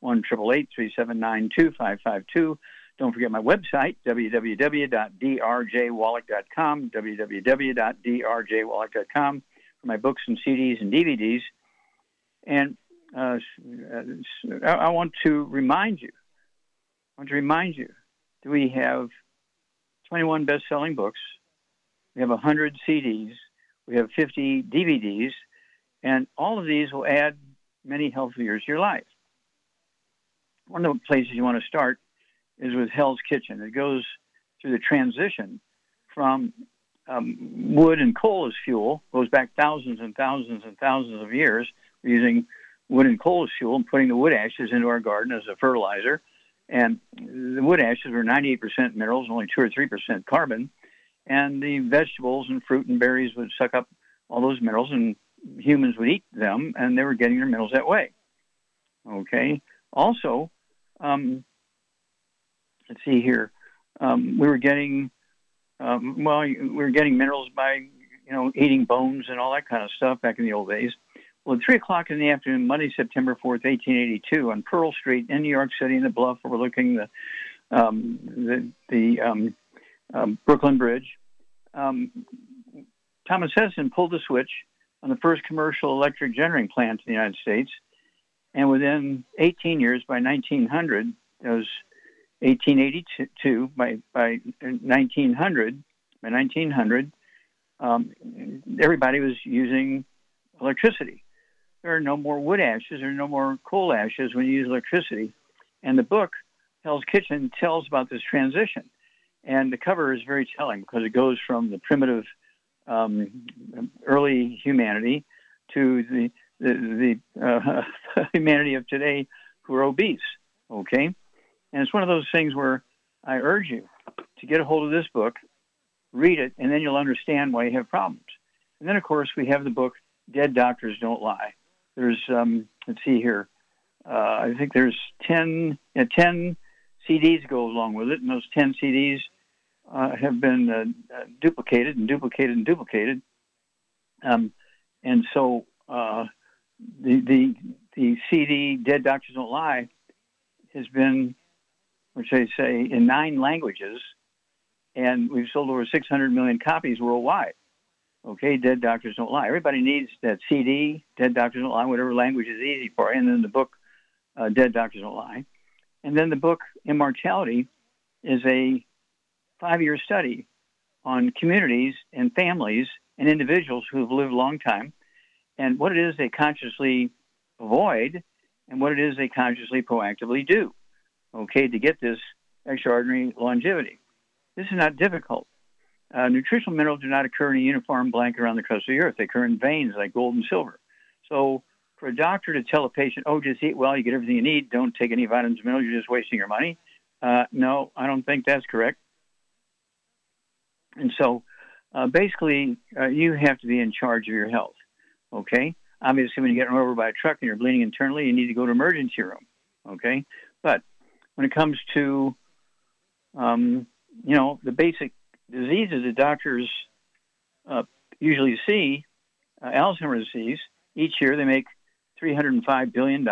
1 3792 552. Don't forget my website, www.drjwallach.com, www.drjwallach.com for my books and CDs and DVDs. And uh, I want to remind you, I want to remind you that we have 21 best-selling books. We have 100 CDs we have 50 DVDs, and all of these will add many healthy years to your life. One of the places you want to start is with Hell's Kitchen. It goes through the transition from um, wood and coal as fuel, goes back thousands and thousands and thousands of years using wood and coal as fuel and putting the wood ashes into our garden as a fertilizer. And the wood ashes were 98% minerals, only 2 or 3% carbon and the vegetables and fruit and berries would suck up all those minerals, and humans would eat them, and they were getting their minerals that way. Okay. Also, um, let's see here. Um, we were getting um, well, we were getting minerals by you know eating bones and all that kind of stuff back in the old days. Well, at three o'clock in the afternoon, Monday, September fourth, eighteen eighty-two, on Pearl Street in New York City, in the bluff overlooking the um, the, the um, um, Brooklyn Bridge. Um, Thomas Edison pulled the switch on the first commercial electric generating plant in the United States, and within 18 years, by 1900, it was 1882. By by 1900, by 1900, um, everybody was using electricity. There are no more wood ashes, there are no more coal ashes when you use electricity. And the book, Hell's Kitchen, tells about this transition. And the cover is very telling because it goes from the primitive um, early humanity to the the, the uh, humanity of today who are obese. Okay, and it's one of those things where I urge you to get a hold of this book, read it, and then you'll understand why you have problems. And then, of course, we have the book "Dead Doctors Don't Lie." There's um, let's see here, uh, I think there's 10, uh, 10 CDs go along with it, and those 10 CDs uh, have been uh, duplicated and duplicated and duplicated. Um, and so uh, the, the, the CD, Dead Doctors Don't Lie, has been, which they say, in nine languages, and we've sold over 600 million copies worldwide. Okay, Dead Doctors Don't Lie. Everybody needs that CD, Dead Doctors Don't Lie, whatever language is easy for, and then the book, uh, Dead Doctors Don't Lie. And then the book Immortality is a five year study on communities and families and individuals who have lived a long time and what it is they consciously avoid and what it is they consciously proactively do, okay, to get this extraordinary longevity. This is not difficult. Uh, nutritional minerals do not occur in a uniform blanket around the crust of the earth. They occur in veins like gold and silver. So, for a doctor to tell a patient, oh, just eat well, you get everything you need, don't take any vitamins and minerals, you're just wasting your money, uh, no, I don't think that's correct. And so uh, basically, uh, you have to be in charge of your health. Okay? Obviously, when you get run over by a truck and you're bleeding internally, you need to go to emergency room. Okay? But when it comes to, um, you know, the basic diseases that doctors uh, usually see, uh, Alzheimer's disease, each year they make $305 billion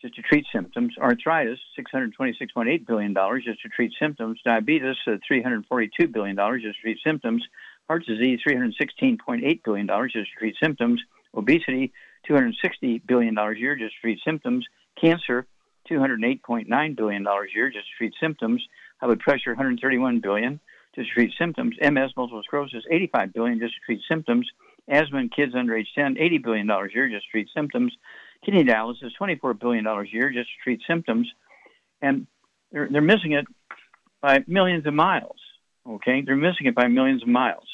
just to treat symptoms. Arthritis, $626.8 billion just to treat symptoms. Diabetes, uh, $342 billion just to treat symptoms. Heart disease, $316.8 billion just to treat symptoms. Obesity, $260 billion a year just to treat symptoms. Cancer, $208.9 billion a year just to treat symptoms. High blood pressure, 131 billion just to treat symptoms. MS, multiple sclerosis, 85 billion just to treat symptoms. Asthma in kids under age 10, $80 billion a year just to treat symptoms. Kidney dialysis, $24 billion a year just to treat symptoms. And they're, they're missing it by millions of miles. Okay? They're missing it by millions of miles.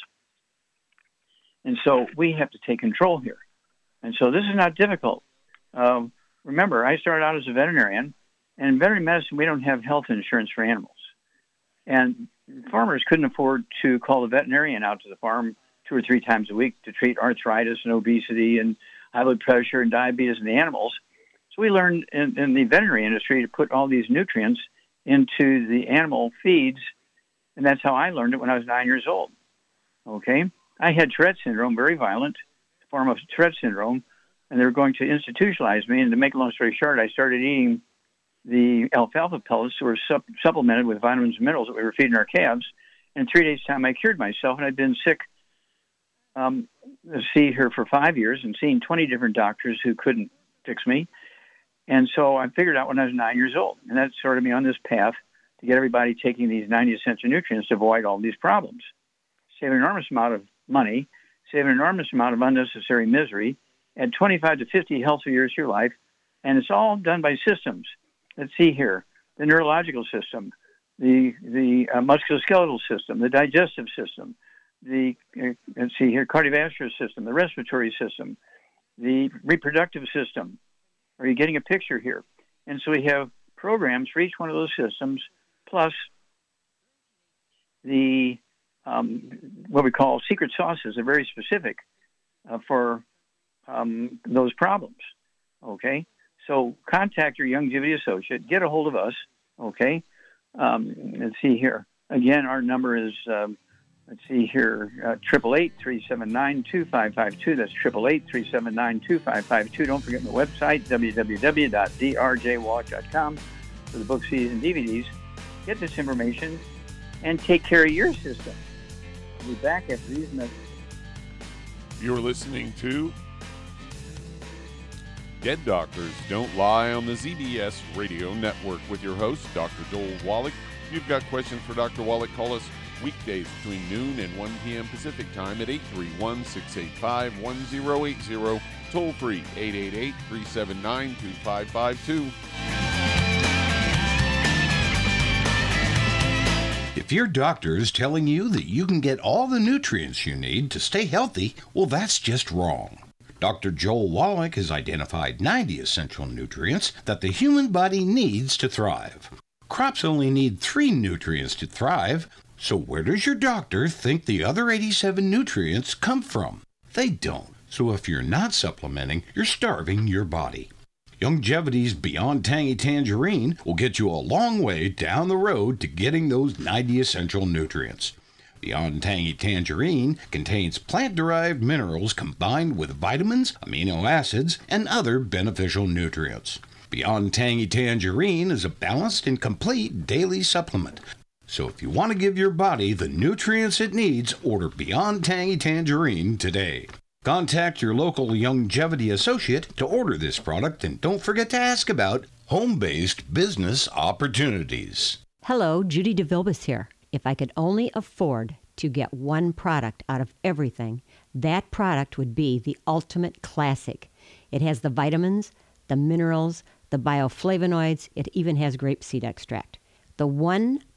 And so we have to take control here. And so this is not difficult. Um, remember, I started out as a veterinarian, and in veterinary medicine, we don't have health insurance for animals. And farmers couldn't afford to call the veterinarian out to the farm two or three times a week to treat arthritis and obesity and high blood pressure and diabetes in the animals. So we learned in, in the veterinary industry to put all these nutrients into the animal feeds, and that's how I learned it when I was nine years old. Okay, I had Tourette syndrome, very violent form of Tourette syndrome, and they were going to institutionalize me. And to make a long story short, I started eating the alfalfa pellets that were sup- supplemented with vitamins and minerals that we were feeding our calves. And in three days' time, I cured myself, and I'd been sick. Um, see her for five years and seeing 20 different doctors who couldn't fix me. And so I figured out when I was nine years old, and that started me on this path to get everybody taking these 90 essential nutrients to avoid all these problems. Save an enormous amount of money, save an enormous amount of unnecessary misery, add 25 to 50 healthy years to your life, and it's all done by systems. Let's see here: the neurological system, the the uh, musculoskeletal system, the digestive system, the uh, let's see here cardiovascular system, the respiratory system, the reproductive system. Are you getting a picture here? And so we have programs for each one of those systems, plus the um, what we call secret sauces are very specific uh, for um, those problems. Okay, so contact your Youngevity associate, get a hold of us. Okay, um, let's see here. Again, our number is um, let's see here uh, triple eight three seven nine two five five two. That's triple eight three seven nine two five five two. Don't forget the website www.drjwallach.com for the books, CDs, and DVDs. Get this information and take care of your system. I'll be back after these messages. You're listening to Dead Doctors Don't Lie on the ZBS Radio Network with your host, Dr. Joel Wallach. If you've got questions for Dr. Wallach, call us weekdays between noon and 1 p.m. Pacific Time at 831 685 1080, toll free 888 379 2552. If your doctor is telling you that you can get all the nutrients you need to stay healthy, well, that's just wrong. Dr. Joel Wallach has identified 90 essential nutrients that the human body needs to thrive. Crops only need three nutrients to thrive, so where does your doctor think the other 87 nutrients come from? They don't. So if you're not supplementing, you're starving your body. Youngevity's Beyond Tangy Tangerine will get you a long way down the road to getting those 90 essential nutrients. Beyond Tangy Tangerine contains plant derived minerals combined with vitamins, amino acids, and other beneficial nutrients. Beyond Tangy Tangerine is a balanced and complete daily supplement. So if you want to give your body the nutrients it needs, order Beyond Tangy Tangerine today. Contact your local Youngevity associate to order this product and don't forget to ask about home based business opportunities. Hello, Judy DeVilbus here. If I could only afford to get one product out of everything, that product would be the Ultimate Classic. It has the vitamins, the minerals, the bioflavonoids, it even has grapeseed extract. The one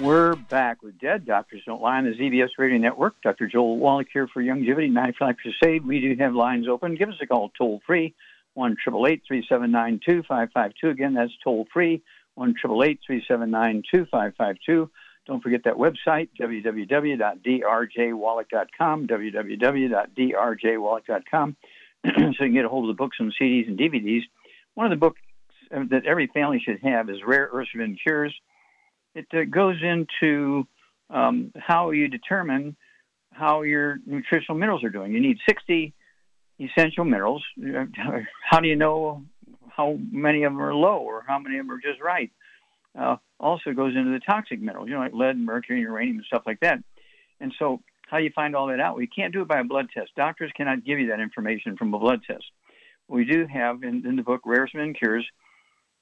We're back with Dead Doctors Don't Lie on the ZBS Radio Network. Dr. Joel Wallach here for Youngevity 95 Crusade. We do have lines open. Give us a call toll free, 1 379 2552. Again, that's toll free, 1 379 Don't forget that website, www.drjwallach.com, www.drjwallach.com, so you can get a hold of the books and CDs and DVDs. One of the books that every family should have is Rare Earths Cures it goes into um, how you determine how your nutritional minerals are doing. You need 60 essential minerals. How do you know how many of them are low or how many of them are just right? Uh, also goes into the toxic minerals, you know, like lead, mercury, uranium, and stuff like that. And so, how do you find all that out? We can't do it by a blood test. Doctors cannot give you that information from a blood test. We do have in, in the book Rare Earths Cures.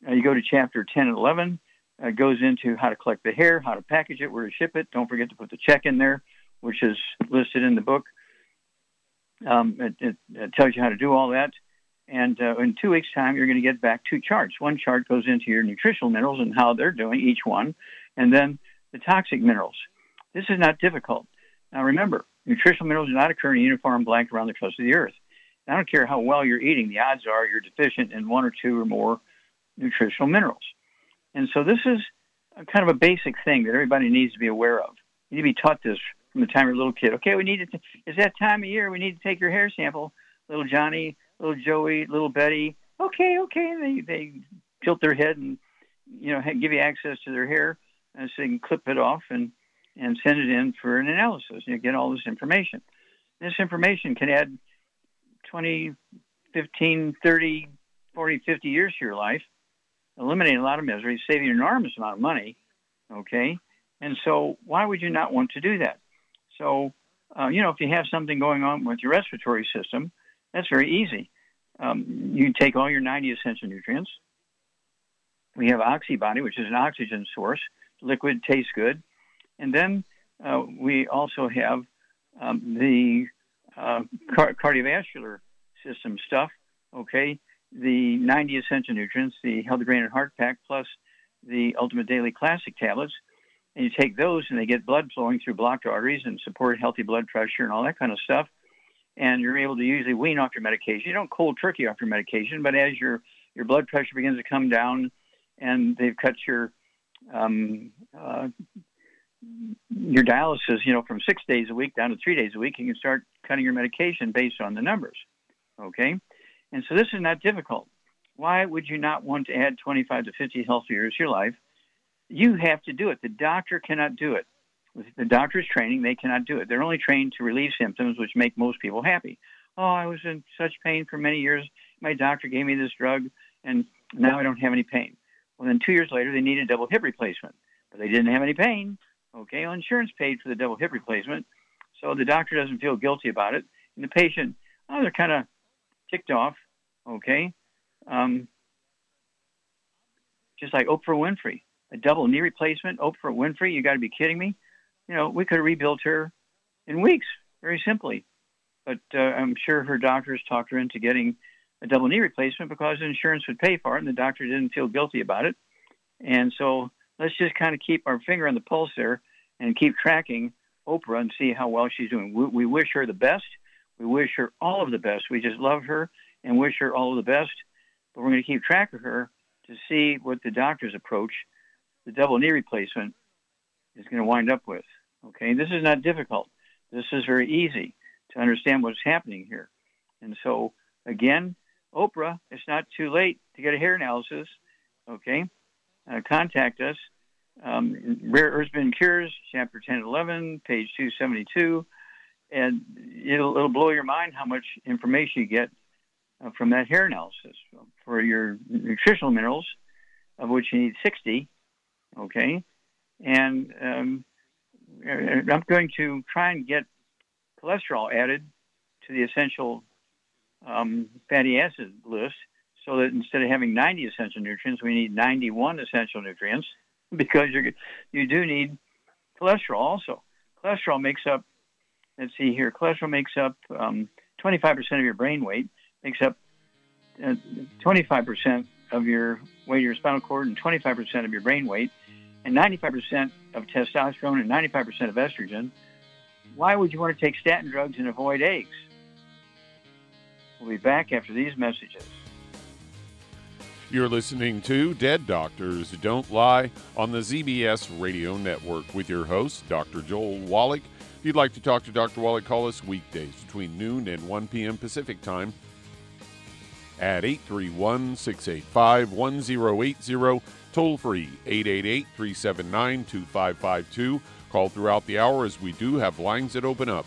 Uh, you go to chapter 10 and 11 uh, goes into how to collect the hair, how to package it, where to ship it. Don't forget to put the check in there, which is listed in the book. Um, it, it, it, tells you how to do all that. And uh, in two weeks' time, you're going to get back two charts. One chart goes into your nutritional minerals and how they're doing, each one, and then the toxic minerals. This is not difficult. Now, remember, nutritional minerals do not occur in a uniform blank around the crust of the earth. I don't care how well you're eating, the odds are you're deficient in one or two or more nutritional minerals. And so this is kind of a basic thing that everybody needs to be aware of. You need to be taught this from the time you're a little kid. Okay, we need to. It's that time of year. We need to take your hair sample. Little Johnny, little Joey, little Betty. Okay, okay. They they tilt their head and you know give you access to their hair, and so you can clip it off and and send it in for an analysis. You get all this information. This information can add 20, 15, 30, 40, 50 years to your life eliminating a lot of misery, saving an enormous amount of money. Okay, and so why would you not want to do that? So, uh, you know, if you have something going on with your respiratory system, that's very easy. Um, you take all your 90 essential nutrients. We have Oxybody, which is an oxygen source. Liquid tastes good. And then uh, we also have um, the uh, car- cardiovascular system stuff, okay? The 90 essential nutrients, the Healthy Brain and Heart Pack, plus the Ultimate Daily Classic tablets. And you take those, and they get blood flowing through blocked arteries and support healthy blood pressure and all that kind of stuff. And you're able to usually wean off your medication. You don't cold turkey off your medication, but as your your blood pressure begins to come down, and they've cut your um, uh, your dialysis, you know, from six days a week down to three days a week, you can start cutting your medication based on the numbers. Okay, and so this is not difficult. Why would you not want to add 25 to 50 healthy years to your life? You have to do it. The doctor cannot do it. With the doctor's training, they cannot do it. They're only trained to relieve symptoms, which make most people happy. Oh, I was in such pain for many years. My doctor gave me this drug, and now I don't have any pain. Well, then two years later, they need a double hip replacement, but they didn't have any pain. Okay, well, insurance paid for the double hip replacement, so the doctor doesn't feel guilty about it. And the patient, oh, they're kind of ticked off, okay? Um, just like Oprah Winfrey, a double knee replacement, Oprah Winfrey, you got to be kidding me. You know, we could have rebuilt her in weeks, very simply. But uh, I'm sure her doctors talked her into getting a double knee replacement because insurance would pay for it, and the doctor didn't feel guilty about it. And so let's just kind of keep our finger on the pulse there and keep tracking Oprah and see how well she's doing. We, we wish her the best. We wish her all of the best. We just love her and wish her all of the best. But we're going to keep track of her to see what the doctor's approach, the double knee replacement, is going to wind up with. Okay, this is not difficult. This is very easy to understand what's happening here. And so, again, Oprah, it's not too late to get a hair analysis. Okay, uh, contact us. Um, Rare Earths Cures, chapter 10 11, page 272 and it'll, it'll blow your mind how much information you get uh, from that hair analysis for your nutritional minerals, of which you need 60. Okay, and um, I'm going to try and get cholesterol added to the essential um, fatty acid list, so that instead of having 90 essential nutrients, we need 91 essential nutrients because you you do need cholesterol also. Cholesterol makes up let's see here, cholesterol makes up um, 25% of your brain weight, makes up uh, 25% of your weight of your spinal cord and 25% of your brain weight. and 95% of testosterone and 95% of estrogen, why would you want to take statin drugs and avoid eggs? We'll be back after these messages. You're listening to Dead Doctors Don't Lie on the ZBS Radio Network with your host, Dr. Joel Wallach. If you'd like to talk to Dr. Wallach, call us weekdays between noon and 1 p.m. Pacific Time at 831 685 1080, toll free 888 379 2552. Call throughout the hour as we do have lines that open up.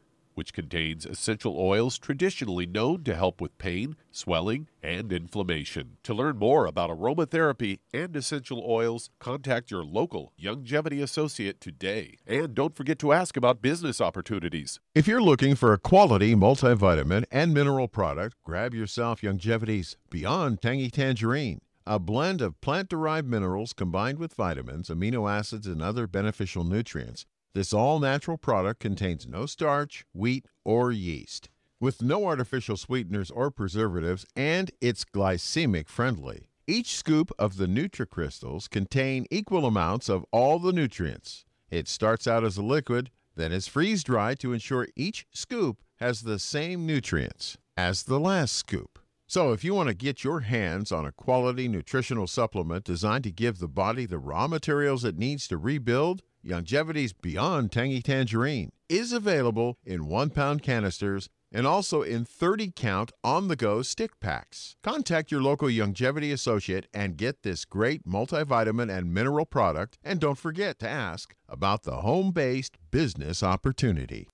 which contains essential oils traditionally known to help with pain, swelling, and inflammation. To learn more about aromatherapy and essential oils, contact your local Youngevity associate today. And don't forget to ask about business opportunities. If you're looking for a quality multivitamin and mineral product, grab yourself Youngevity's Beyond Tangy Tangerine. A blend of plant derived minerals combined with vitamins, amino acids, and other beneficial nutrients this all natural product contains no starch, wheat, or yeast, with no artificial sweeteners or preservatives, and it's glycemic friendly. Each scoop of the NutriCrystals contain equal amounts of all the nutrients. It starts out as a liquid, then is freeze dried to ensure each scoop has the same nutrients as the last scoop. So, if you want to get your hands on a quality nutritional supplement designed to give the body the raw materials it needs to rebuild, Youngevity's Beyond Tangy Tangerine is available in one pound canisters and also in 30 count on the go stick packs. Contact your local Youngevity associate and get this great multivitamin and mineral product. And don't forget to ask about the home based business opportunity.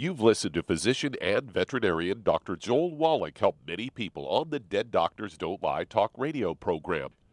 You've listened to physician and veterinarian Dr. Joel Wallach help many people on the Dead Doctors Don't Lie talk radio program.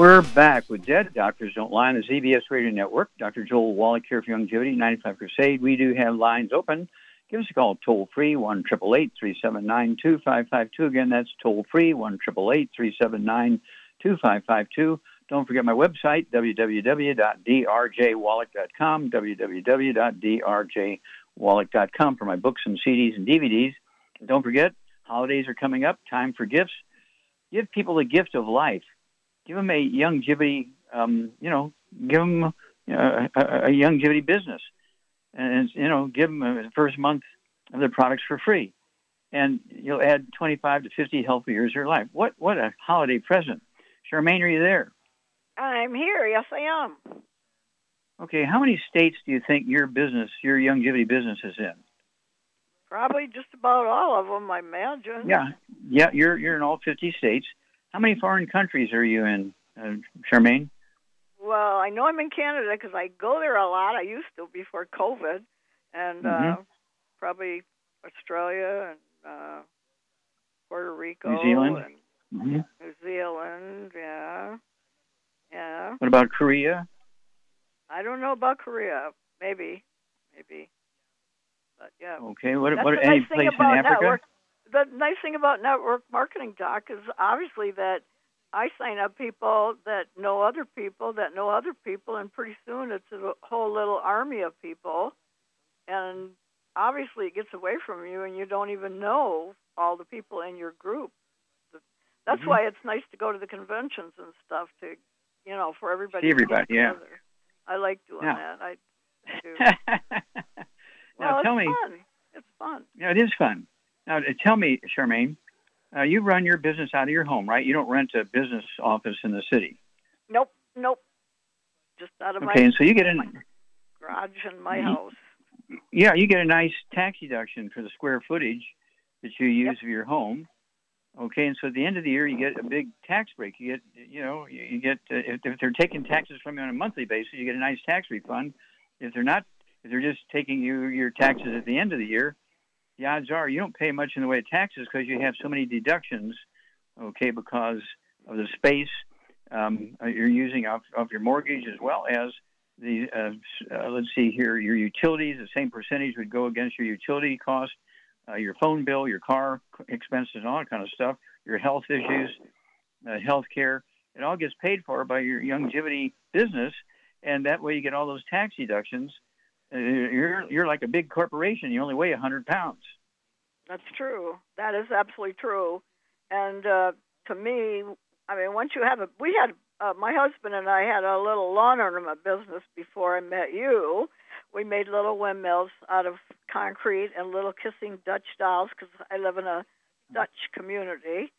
We're back with Dead Doctors Don't Lie on the ZBS Radio Network. Dr. Joel Wallach here for Youngevity, 95 Crusade. We do have lines open. Give us a call toll free, 1 379 2552. Again, that's toll free, 1 379 2552. Don't forget my website, www.drjwallach.com, www.drjwallach.com for my books and CDs and DVDs. Don't forget, holidays are coming up, time for gifts. Give people the gift of life give them a Youngevity, um, you know, give them know, a, a Youngevity business, and you know, give them the first month of their products for free, and you'll add 25 to 50 healthy years of your life. What what a holiday present! Charmaine, are you there? I'm here. Yes, I am. Okay, how many states do you think your business, your Youngevity business, is in? Probably just about all of them, I imagine. Yeah, yeah, you're you're in all 50 states. How many foreign countries are you in, uh, Charmaine? Well, I know I'm in Canada because I go there a lot. I used to before COVID, and uh, Mhm. probably Australia and uh, Puerto Rico New Zealand? and hmm New Zealand. Yeah, yeah. What about Korea? I don't know about Korea. Maybe, maybe, but yeah. Okay. What, That's what the any place in Africa? network. The nice thing about network marketing, Doc, is obviously that I sign up people that know other people that know other people, and pretty soon it's a whole little army of people, and obviously it gets away from you, and you don't even know all the people in your group. That's Mhm. why it's nice to go to the conventions and stuff to, you know, for everybody. See to everybody, yeah. I like doing Yeah. that. I do. now well, tell it's me. fun. It's fun. Yeah, it is fun. Now uh, tell me, Charmaine, uh, you run your business out of your home, right? You don't rent a business office in the city. Nope, nope. Just out of Okay, my and so you get my garage and my house. yeah, you get a nice tax deduction for the square footage that you use of your home. Okay, and so at the end of the year, you get a big tax break. You get, you know, you you get uh, if, if they're taking taxes from you on a monthly basis, you get a nice tax refund. If they're not, if they're just taking you your taxes at the end of the year, the odds are you don't pay much in the way of taxes because you have so many deductions. Okay, because of the space um, uh, you're using off of your mortgage as well as the uh, uh, let's see here your utilities. The same percentage would go against your utility cost, uh, your phone bill, your car expenses, all that kind of stuff. Your health issues, uh, health care. It all gets paid for by your Youngevity business, and that way you get all those tax deductions. You're you're like a big corporation. You only weigh a hundred pounds. That's true. That is absolutely true. And uh, to me, I mean, once you have a, we had uh, my husband and I had a little lawn ornament business before I met you. We made little windmills out of concrete and little kissing Dutch dolls because I live in a Dutch community,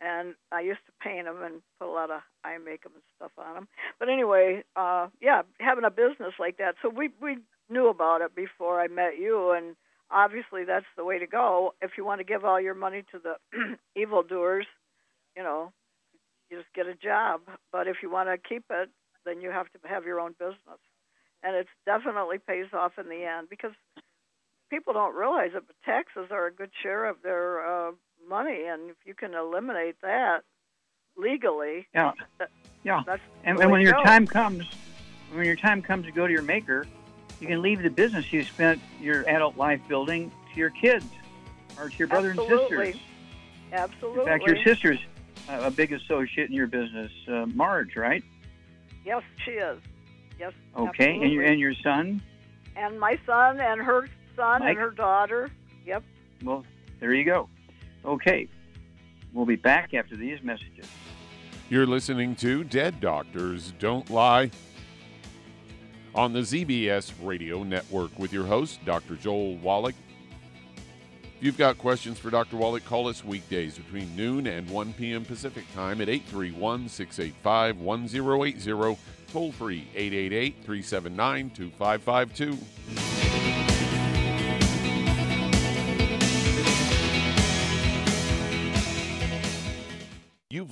and I used to paint them and put a lot of eye makeup and stuff on them. But anyway, uh, yeah, having a business like that. So we we knew about it before I met you, and obviously that's the way to go. If you want to give all your money to the evildoers, you know, you just get a job. But if you want to keep it, then you have to have your own business, and it definitely pays off in the end because people don't realize it, but taxes are a good share of their uh, money, and if you can eliminate that legally, Yeah, That- yeah. that's And, and when your go. time comes, when your time comes to go to your maker, you can leave the business you spent your adult life building to your kids or to your brother Absolutely. and sisters. absolutely, In fact, your sister's uh, a big associate in your business, uh, Marge, right? yes, she is. Yes. Okay, and your and your son. and my son and her son Mike? and her daughter. Yep. Well, there you go. Okay, we'll be back after these messages. You're listening to Dead Doctors Don't Lie on the ZBS Radio Network with your host, Dr. Joel Wallach. If you've got questions for Dr. Wallach, call us weekdays between noon and 1 p.m. Pacific Time at 831 685 1080, toll free 888 379 2552.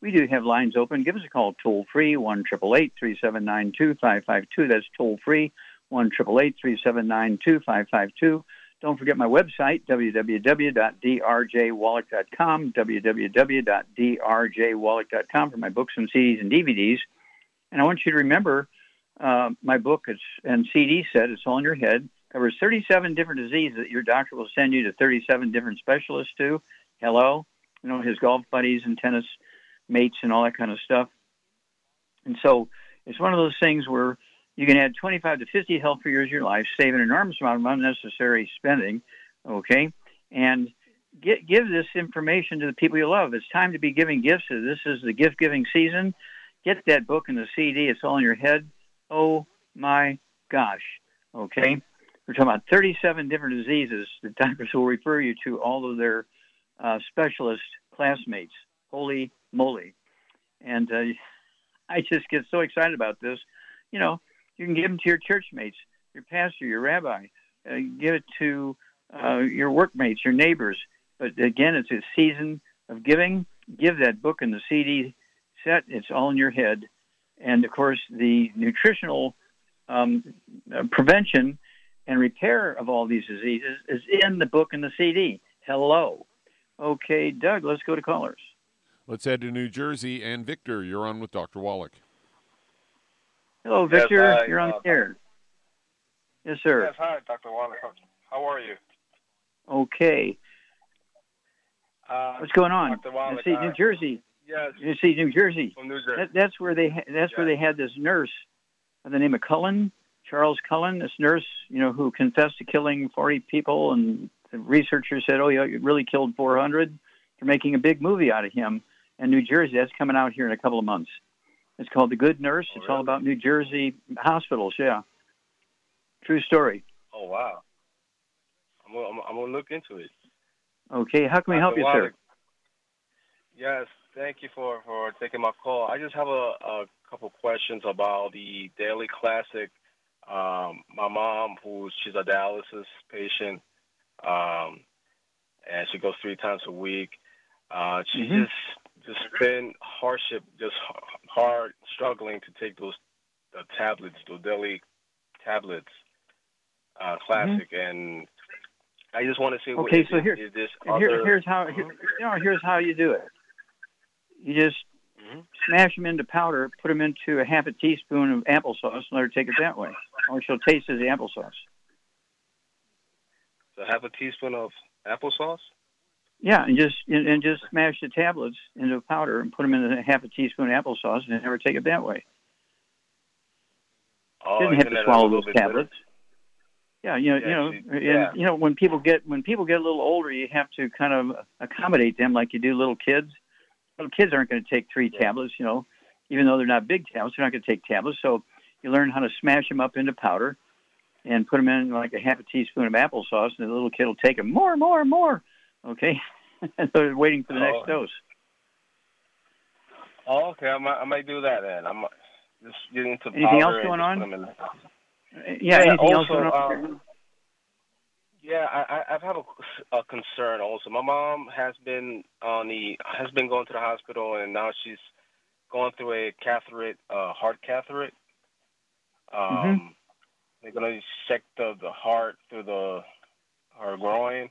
We do have lines open. Give us a call toll free, 1 3792 552. That's toll free, 1 3792 552. Don't forget my website, www.drjwallach.com, www.drjwallach.com for my books and CDs and DVDs. And I want you to remember uh, my book and CD set, It's All in Your Head, covers 37 different diseases that your doctor will send you to 37 different specialists to. Hello, you know, his golf buddies and tennis mates and all that kind of stuff. And so it's one of those things where you can add 25 to 50 healthy years of your life, save an enormous amount of unnecessary spending, okay, and get, give this information to the people you love. It's time to be giving gifts. This is the gift giving season. Get that book and the CD. It's all in your head. Oh my gosh, okay. We're talking about 37 different diseases. The doctors will refer you to all of their uh, specialist classmates. Holy moly. And uh, I just get so excited about this. You know, you can give them to your church mates, your pastor, your rabbi, uh, give it to uh, your workmates, your neighbors. But again, it's a season of giving. Give that book and the CD set. It's all in your head. And of course, the nutritional um, uh, prevention and repair of all these diseases is in the book and the CD. Hello. Okay, Doug, let's go to callers. Let's head to New Jersey. And Victor, you're on with Dr. Wallach. Hello, Victor. Yes, hi, you're on uh, the air. Yes, sir. Yes, hi, Dr. Wallach. How are you? Okay. Uh, What's going on? Dr. Wallach, see, New Jersey. Yes. You see, New Jersey. From New Jersey. That, that's where they. That's yes. where they had this nurse by the name of Cullen, Charles Cullen. This nurse, you know, who confessed to killing 40 people, and the researchers said, "Oh, yeah, you really killed 400." They're making a big movie out of him and New Jersey. That's coming out here in a couple of months. It's called The Good Nurse. Oh, it's really? all about New Jersey hospitals. Yeah, true story. Oh wow! I'm gonna, I'm, I'm gonna look into it. Okay, how can we help you, sir? Yes, thank you for for taking my call. I just have a, a couple questions about the Daily Classic. Um, my mom, who she's a dialysis patient, um, and she goes three times a week. Uh, she mm-hmm. just just been hardship, just hard struggling to take those the tablets, those daily tablets, uh, classic, mm-hmm. and I just want to say, okay, so is, here, is this here, here's how here, you know, here's how you do it. You just smash them into powder, put them into a half a teaspoon of applesauce, and let her take it that way, or she'll taste as the applesauce. So half a teaspoon of applesauce. Yeah, and just and, and just smash the tablets into a powder and put them in a half a teaspoon of applesauce, and never take it that way. Oh, Didn't have to swallow those tablets. Yeah, you know, Yeah, you know, and, yeah. you know, when people get when people get a little older, you have to kind of accommodate them like you do little kids. Little kids aren't going to take three tablets, you know, even though they're not big tablets, they're not going to take tablets. So you learn how to smash them up into powder and put them in like a half a teaspoon of applesauce, and the little kid will take them more, more, more. Okay, and they're waiting for the Oh. next dose. Oh, okay. I might, I might do that then. I'm just getting into Anything else going on? put 'em in the- Yeah, anything else also, going on? um, yeah, I, I've had a, a concern also. My mom has been on the has been going to the hospital, and now she's going through a catheter, uh, heart catheter. Um, Mhm. They're gonna check the the heart through the her groin.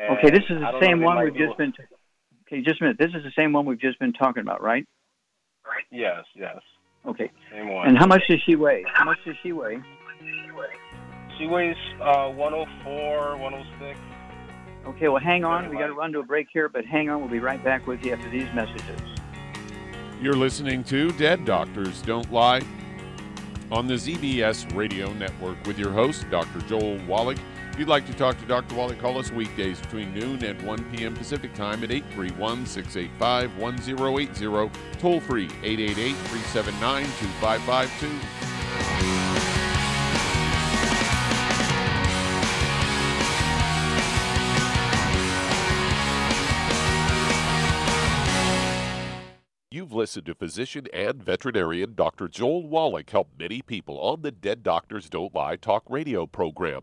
And Okay, this is the don't know same one we've do- just been. Okay, just a minute. This is the same one we've just been talking about, right? Yes, yes, Okay. same one. And how much does she weigh? How much does she weigh? She weighs uh 104, 106. Okay, well, hang on. We got to run to a break here, but hang on. We'll be right back with you after these messages. You're listening to Dead Doctors Don't Lie on the ZBS Radio Network with your host, Dr. Joel Wallach. If you'd like to talk to Dr. Wallach, call us weekdays between noon and 1 p.m. Pacific Time at 831 685 1080, toll free 888 379 2552. You've listened to physician and veterinarian Dr. Joel Wallach help many people on the Dead Doctors Don't Lie talk radio program.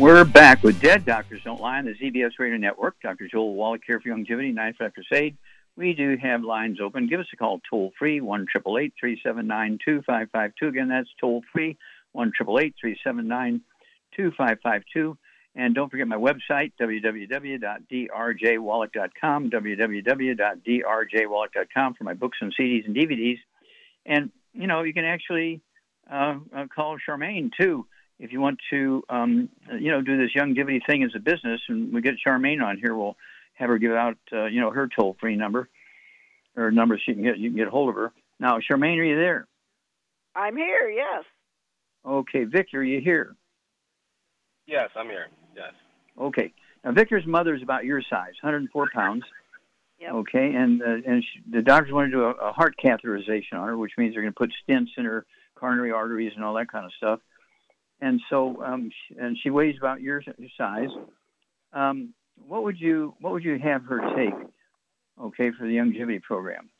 We're back with Dead Doctors Don't Lie on the ZBS Radio Network. Dr. Joel Wallach here for Youngevity, 95 Crusade. We do have lines open. Give us a call toll free, 1 379 2552. Again, that's toll free, 1 379 2552. And don't forget my website, www.drjwallach.com, www.drjwallach.com for my books and CDs and DVDs. And, you know, you can actually uh, uh, call Charmaine, too, if you want to, um, you know, do this young Youngevity thing as a business. And we get Charmaine on here, we'll have her give out, uh, you know, her toll-free number or number so you can get you can get a hold of her. Now, Charmaine, are you there? I'm here, yes. Okay, Victor, are you here? Yes, I'm here. Yes. Okay. Now, Victor's mother is about your size, 104 pounds, Yep. Okay, and uh, and she, the doctors want to do a, a heart catheterization on her, which means they're going to put stents in her coronary arteries and all that kind of stuff. And so, um, and she weighs about your, your size. Um, what would you what would you have her take? Okay, for the longevity program.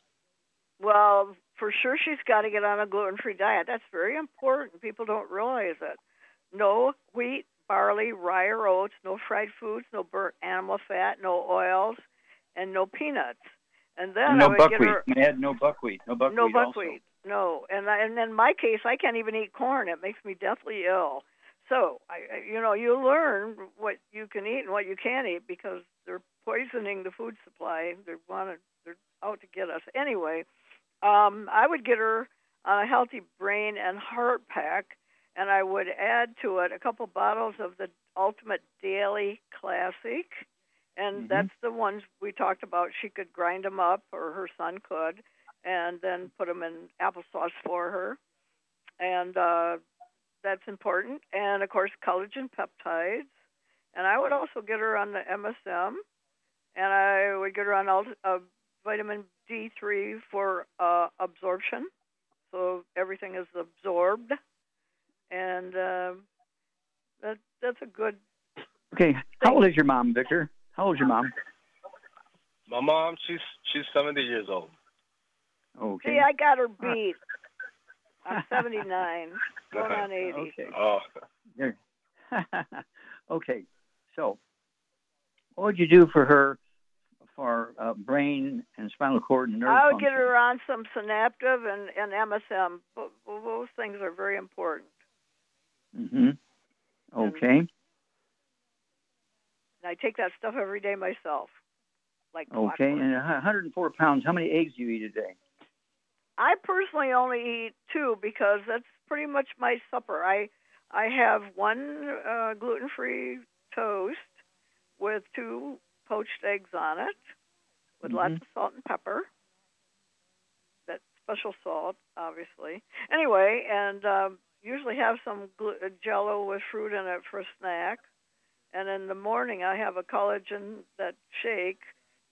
Well, for sure, she's got to get on a gluten-free diet. That's very important. People don't realize it. No wheat, barley, rye, or oats. No fried foods. No burnt animal fat. No oils, and no peanuts. And then I no would buckwheat. get her Add no buckwheat. No buckwheat. no also. buckwheat. No, and I, and in my case, I can't even eat corn. It makes me deathly ill. So I, you know, you learn what you can eat and what you can't eat because they're poisoning the food supply. They want to, they're out to get us anyway. Um, I would get her on a healthy brain and heart pack, and I would add to it a couple bottles of the Ultimate Daily Classic, and Mhm. that's the ones we talked about. She could grind them up, or her son could, and then put them in applesauce for her, and uh, that's important. And of course, collagen peptides, and I would also get her on the MSM, and I would get her on ult- uh, vitamin D3 for uh, absorption, so everything is absorbed, and uh, that that's a good. Okay, how old is your mom, Victor? How old is your mom? My mom, she's she's 70 years old. Okay. See, I got her beat. I'm 79, going on 80. Okay. Oh, okay. So, what would you do for her for uh, brain and spinal cord and nerve I would function? get her on some Synaptive and, and MSM. Bo- bo- Those things are very important. hmm Okay. And I take that stuff every day myself. Like Okay. clockwork. And 104 pounds. How many eggs do you eat a day? I personally only eat two because that's pretty much my supper. I I have one uh, gluten-free toast with two poached eggs on it, with lots Mhm. of salt and pepper. That special salt, obviously. Anyway, and um, usually have some glu- uh, Jello with fruit in it for a snack. And in the morning, I have a collagen that shake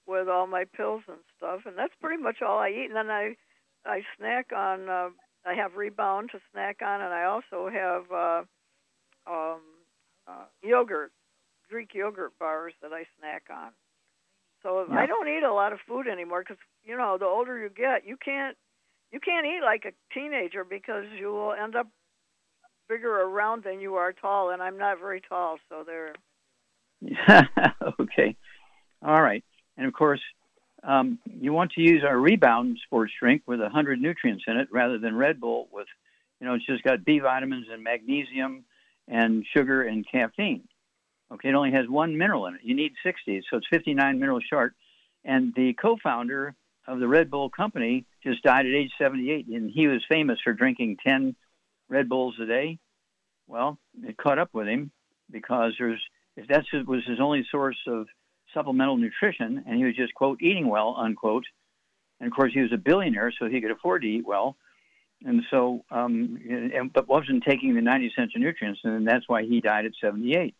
with all my pills and stuff, and that's pretty much all I eat. And then I I snack on. Uh, I have Rebound to snack on, and I also have uh, um, uh, yogurt, Greek yogurt bars that I snack on. So Yeah. I don't eat a lot of food anymore because you know the older you get, you can't you can't eat like a teenager because you will end up bigger around than you are tall, and I'm not very tall, so there. okay. All right. And of course, um, you want to use our Rebound sports drink with 100 nutrients in it rather than Red Bull with, you know, it's just got B vitamins and magnesium and sugar and caffeine. Okay, it only has one mineral in it. You need 60, so it's 59 minerals short. And the co-founder of the Red Bull company just died at age 78, and he was famous for drinking 10 Red Bulls a day. Well, it caught up with him because there's if that was his only source of supplemental nutrition, and he was just quote eating well unquote, and of course he was a billionaire, so he could afford to eat well, and so um, and, but wasn't taking the 90 cents of nutrients, and that's why he died at 78.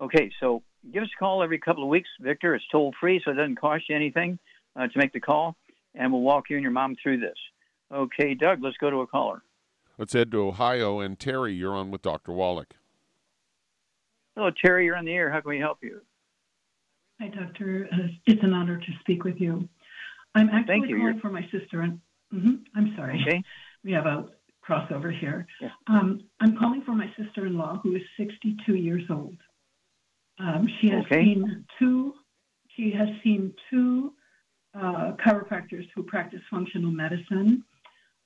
Okay, so give us a call every couple of weeks, Victor. It's toll free, so it doesn't cost you anything uh, to make the call, and we'll walk you and your mom through this. Okay, Doug, let's go to a caller. Let's head to Ohio. And Terry, you're on with Dr. Wallach. Hello, Terry. You're on the air. How can we help you? Hi, Doctor. Uh, It's an honor to speak with you. I'm actually you. calling You're- for my sister. And hmm I'm sorry. Okay. We have a crossover here. Yeah. Um, I'm calling for my sister-in-law who is 62 years old. Um, she has Okay. seen two. She has seen two uh, chiropractors who practice functional medicine.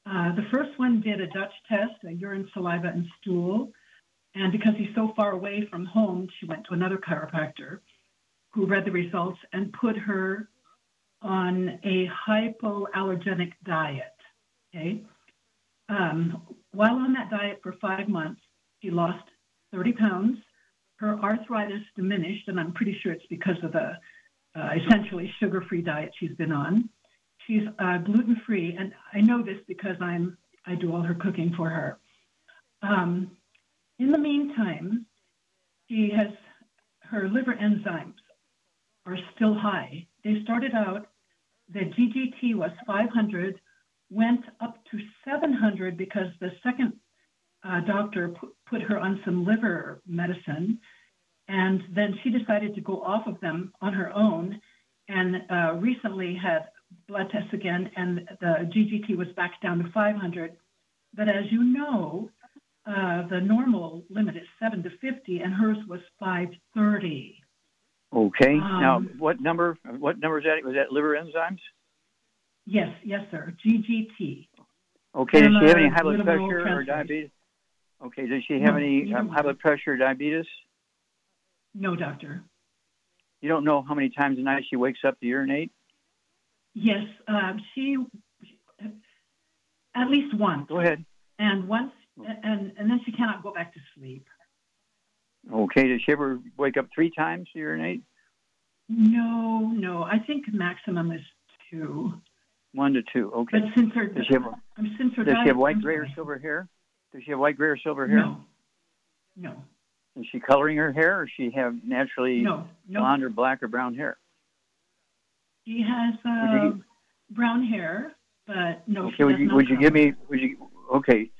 Uh, the first one did a Dutch test, a urine, saliva, and stool. And because he's so far away from home, she went to another chiropractor who read the results and put her on a hypoallergenic diet. Okay. Um, while on that diet for five months, she lost 30 pounds. Her arthritis diminished, and I'm pretty sure it's because of the uh, essentially sugar-free diet she's been on. She's uh, gluten-free, and I know this because I'm I do all her cooking for her. Um, in the meantime, she has her liver enzymes are still high. They started out the GGT was 500, went up to 700 because the second uh, doctor put, put her on some liver medicine, and then she decided to go off of them on her own, and uh, recently had blood tests again, and the GGT was back down to 500. But as you know, uh, the normal limit is 7 to 50, and hers was 530. Okay. Um, now, what number? What number is that? Was that liver enzymes? Yes, yes, sir. GGT. Okay. Does she have any high blood pressure or diabetes? Okay. Does she have No, any um, high blood pressure or diabetes? No, doctor. You don't know how many times a night she wakes up to urinate? Yes, uh, she at least once, Go ahead. and once, and and then she cannot go back to sleep. Okay. Does she ever wake up three times to urinate? No, no. I think maximum is two. One to two. Okay. But since her, Does she have, um, since her does she have white, I'm gray, or silver hair? Does she have white, gray, or silver hair? No, no, Is she coloring her hair, or does she have naturally no, no. blonde or black or brown hair? She has you- uh, brown hair, but no. okay. Would you would you give me would you okay?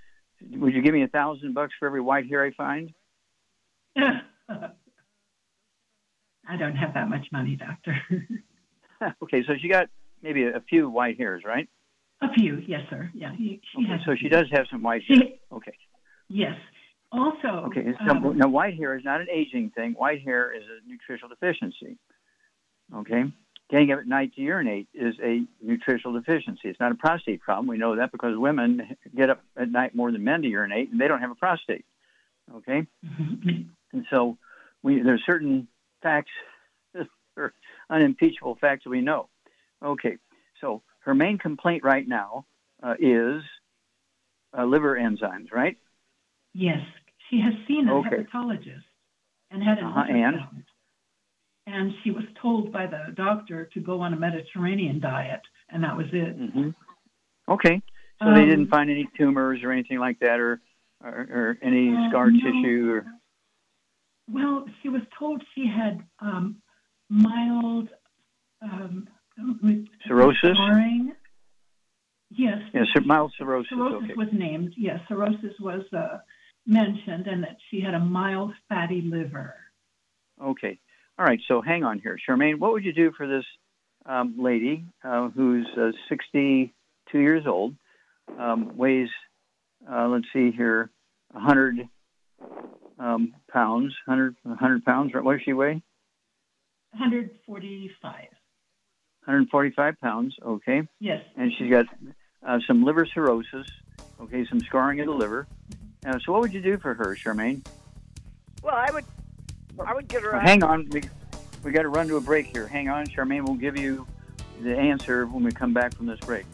Would you give me a thousand bucks for every white hair I find? I don't have that much money, doctor. okay, so she got maybe a, few white hairs, right? A few, yes, sir. Yeah, he, she Okay, so she does have some white hair. She, Okay. yes. Also, Okay. So, um, now, white hair is not an aging thing. White hair is a nutritional deficiency. Okay. Getting up at night to urinate is a nutritional deficiency. It's not a prostate problem. We know that because women get up at night more than men to urinate, and they don't have a prostate. Okay. And so, we there's certain facts, or unimpeachable facts that we know. Okay. So her main complaint right now uh, is uh, liver enzymes, right? Yes, she has seen a Okay. hepatologist and had an Uh-huh, and? ultrasound. And she was told by the doctor to go on a Mediterranean diet, and that was it. hmm Okay. So they Um, didn't find any tumors or anything like that, or or, or any Uh, scar no. tissue, or Well, she was told she had um, mild um, Cirrhosis? Scarring. Yes. yeah, mild cirrhosis. cirrhosis Okay. was named. Yes, cirrhosis was uh, mentioned, and that she had a mild fatty liver. Okay. All right. So hang on here, Charmaine. What would you do for this um, lady uh, who's uh, 62 years old, um, weighs, uh, let's see here, 100 um, pounds, 100, 100 pounds. right? What does she weigh? 145. 145 pounds. Okay. Yes. and she's got uh, some liver cirrhosis. Okay, some scarring of the liver. Uh, so, what would you do for her, Charmaine? Well, I would, I would get her. out. Hang on, we, we got to run to a break here. Hang on, Charmaine. We'll give you the answer when we come back from this break.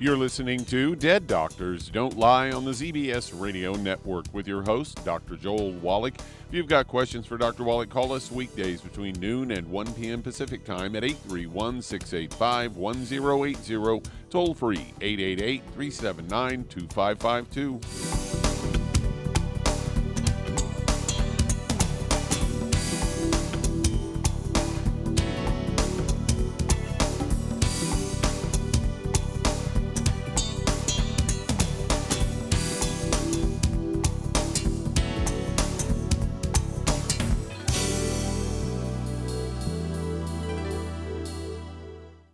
You're listening to Dead Doctors Don't Lie on the ZBS Radio Network with your host, Dr. Joel Wallach. If you've got questions for Dr. Wallach, call us weekdays between noon and 1 p.m. Pacific Time at 831 685 1080, toll free 888 379 2552.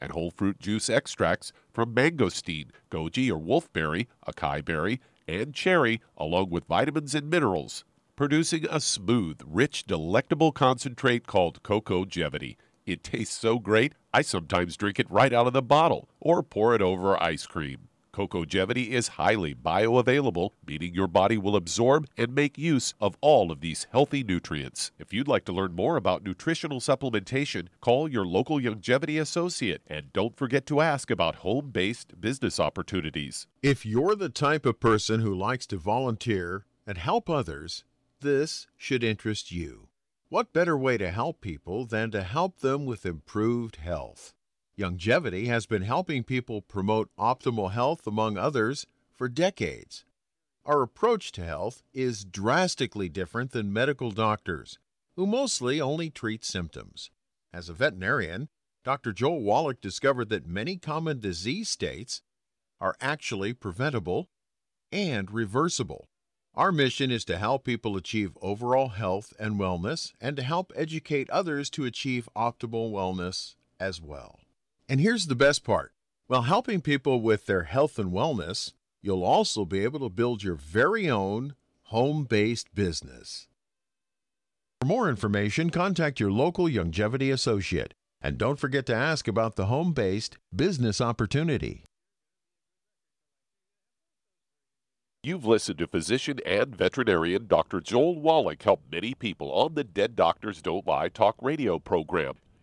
and whole fruit juice extracts from mangosteen, goji or wolfberry, acai berry, and cherry, along with vitamins and minerals, producing a smooth, rich, delectable concentrate called Cocogevity. It tastes so great, I sometimes drink it right out of the bottle or pour it over ice cream. Cocogevity is highly bioavailable, meaning your body will absorb and make use of all of these healthy nutrients. If you'd like to learn more about nutritional supplementation, call your local Youngevity associate and don't forget to ask about home based business opportunities. If you're the type of person who likes to volunteer and help others, this should interest you. What better way to help people than to help them with improved health? Youngevity has been helping people promote optimal health, among others, for decades. Our approach to health is drastically different than medical doctors, who mostly only treat symptoms. As a veterinarian, Dr. Joel Wallach discovered that many common disease states are actually preventable and reversible. Our mission is to help people achieve overall health and wellness and to help educate others to achieve optimal wellness as well. And here's the best part while helping people with their health and wellness, you'll also be able to build your very own home based business. For more information, contact your local Youngevity associate. And don't forget to ask about the home based business opportunity. You've listened to physician and veterinarian Dr. Joel Wallach help many people on the Dead Doctors Don't Lie talk radio program.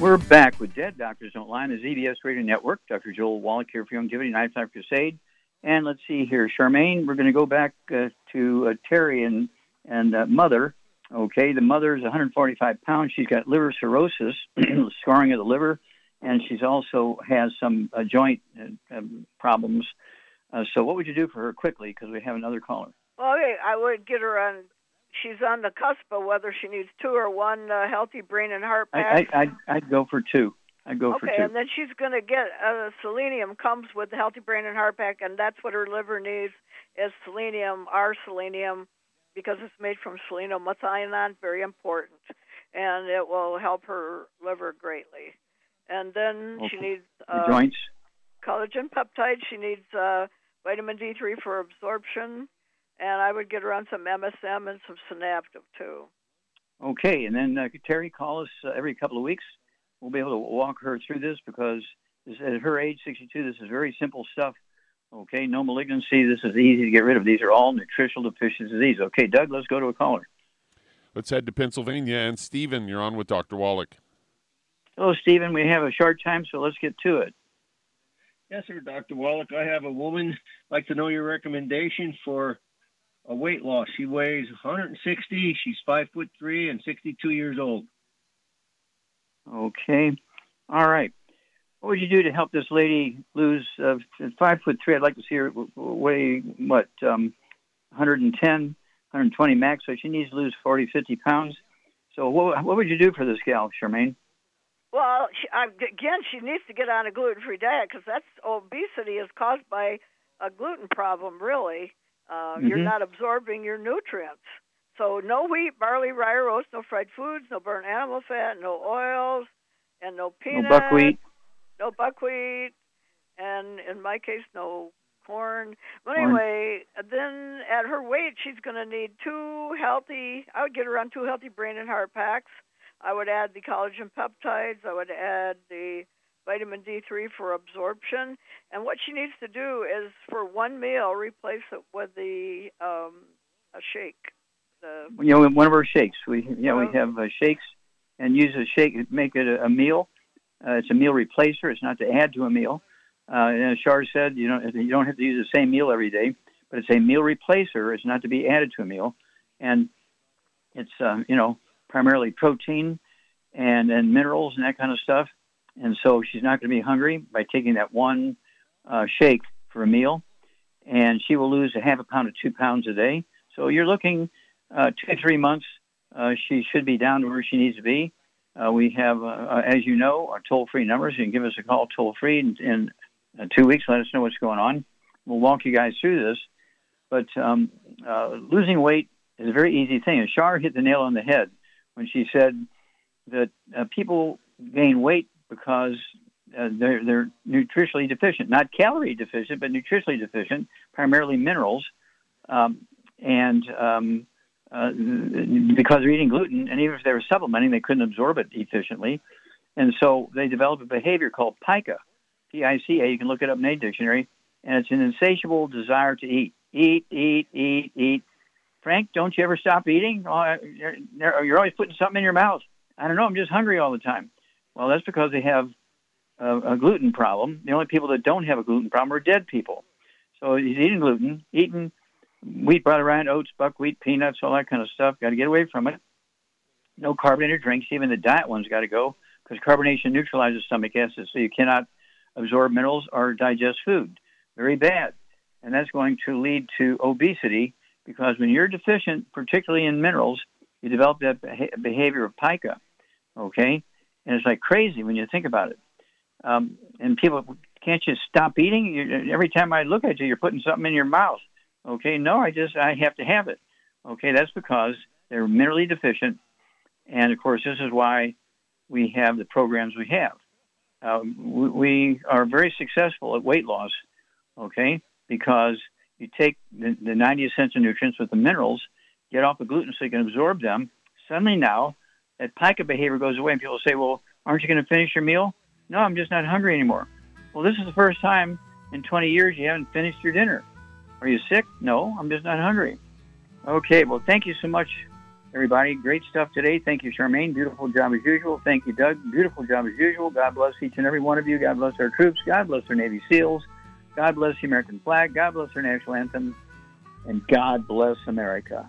We're back with Dead Doctors Don't Lie on the ZBS Radio Network. Dr. Joel Wallach here for Youngevity Time Crusade. And let's see here, Charmaine, we're going to go back uh, to uh, Terry and, and uh, mother. Okay, the mother is 145 pounds. She's got liver cirrhosis, scarring of the liver, and she's also has some uh, joint uh, um, problems. Uh, so, what would you do for her quickly? Because we have another caller. Well, okay, I would get her on. She's on the cusp of whether she needs two or one uh, healthy brain and heart pack. I, I, I'd, I'd go for two. I'd go okay, for two. Okay, and then she's going to get uh, selenium comes with the healthy brain and heart pack, and that's what her liver needs is selenium, our selenium, because it's made from selenomethionine, very important, and it will help her liver greatly. And then she needs uh, joints. collagen peptides. She needs uh, vitamin D3 for absorption, and I would get her on some MSM and some Synaptive too. Okay, and then uh, Terry, call us uh, every couple of weeks. We'll be able to walk her through this because this, at her age, 62, this is very simple stuff. Okay, no malignancy. This is easy to get rid of. These are all nutritional deficiency disease. Okay, Doug, let's go to a caller. Let's head to Pennsylvania. And Stephen, you're on with Dr. Wallach. Hello, Stephen. We have a short time, so let's get to it. Yes, sir, Dr. Wallach. I have a woman like to know your recommendation for a weight loss. She weighs 160. She's five foot three and 62 years old. Okay, all right. What would you do to help this lady lose uh, five foot three? I'd like to see her w- w- weigh what um, 110, 120 max. So she needs to lose 40, 50 pounds. So what, what would you do for this gal, Charmaine? Well, she, again, she needs to get on a gluten-free diet because that's obesity is caused by a gluten problem. Really, uh, you're Mhm. not absorbing your nutrients. So no wheat, barley, rye, oats, no fried foods, no burnt animal fat, no oils, and no peanuts. No buckwheat. no buckwheat, and in my case, no corn. But Corn. anyway, then at her weight, she's going to need two healthy. I would get her on two healthy brain and heart packs. I would add the collagen peptides. I would add the vitamin D3 for absorption. And what she needs to do is, for one meal, replace it with the um, a shake. The You know, in one of our shakes, we you know Uh-huh. we have uh, shakes, and use a shake make it a, a meal. Uh, it's a meal replacer. It's not to add to a meal. Uh, and as Shar said, you know you don't have to use the same meal every day. but it's a meal replacer. It's not to be added to a meal, and it's um, you know primarily protein and and minerals and that kind of stuff. And so she's not going to be hungry by taking that one uh, shake for a meal, and she will lose a half a pound to two pounds a day. So you're looking uh, two to three months. Uh, she should be down to where she needs to be. Uh, we have, uh, uh, as you know, our toll-free numbers. You can give us a call toll-free in, in two weeks. Let us know what's going on. We'll walk you guys through this. But um, losing weight is a very easy thing. And Shar hit the nail on the head when she said that people gain weight because uh, they're, they're nutritionally deficient, not calorie deficient, but nutritionally deficient, primarily minerals. Um, and um, uh, because they're eating gluten, and even if they were supplementing, they couldn't absorb it efficiently. And so they developed a behavior called pica, P-I-C-A. You can look it up in a dictionary, and it's an insatiable desire to eat, eat, eat, eat, eat. Frank, don't you ever stop eating? Oh, you're, you're always putting something in your mouth. I don't know. I'm just hungry all the time. Well, that's because they have a, a gluten problem. The only people that don't have a gluten problem are dead people. So he's eating gluten, eating wheat, butter, rye, oats, buckwheat, peanuts, all that kind of stuff. Got to get away from it. No carbonated drinks. Even the diet ones got to go because carbonation neutralizes stomach acid, so you cannot absorb minerals or digest food. Very bad. And that's going to lead to obesity because when you're deficient, particularly in minerals, you develop that behavior of pica. Okay? And it's like crazy when you think about it. Um, and people, can't you stop eating? You, every time I look at you, you're putting something in your mouth. Okay, no, I just I have to have it. Okay, that's because they're minerally deficient, and of course, this is why we have the programs we have. Um, we, we, are very successful at weight loss. Okay, because you take the, the 90 essential nutrients with the minerals, get off the gluten so you can absorb them. Suddenly now, that pica behavior goes away, and people say, "Well, aren't you going to finish your meal?" No, I'm just not hungry anymore. Well, this is the first time in 20 years you haven't finished your dinner. Are you sick? No, I'm just not hungry. Okay, well, thank you so much, everybody. Great stuff today. Thank you, Charmaine. Beautiful job as usual. Thank you, Doug. Beautiful job as usual. God bless each and every one of you. God bless our troops. God bless our Navy SEALs. God bless the American flag. God bless our national anthem. And God bless America.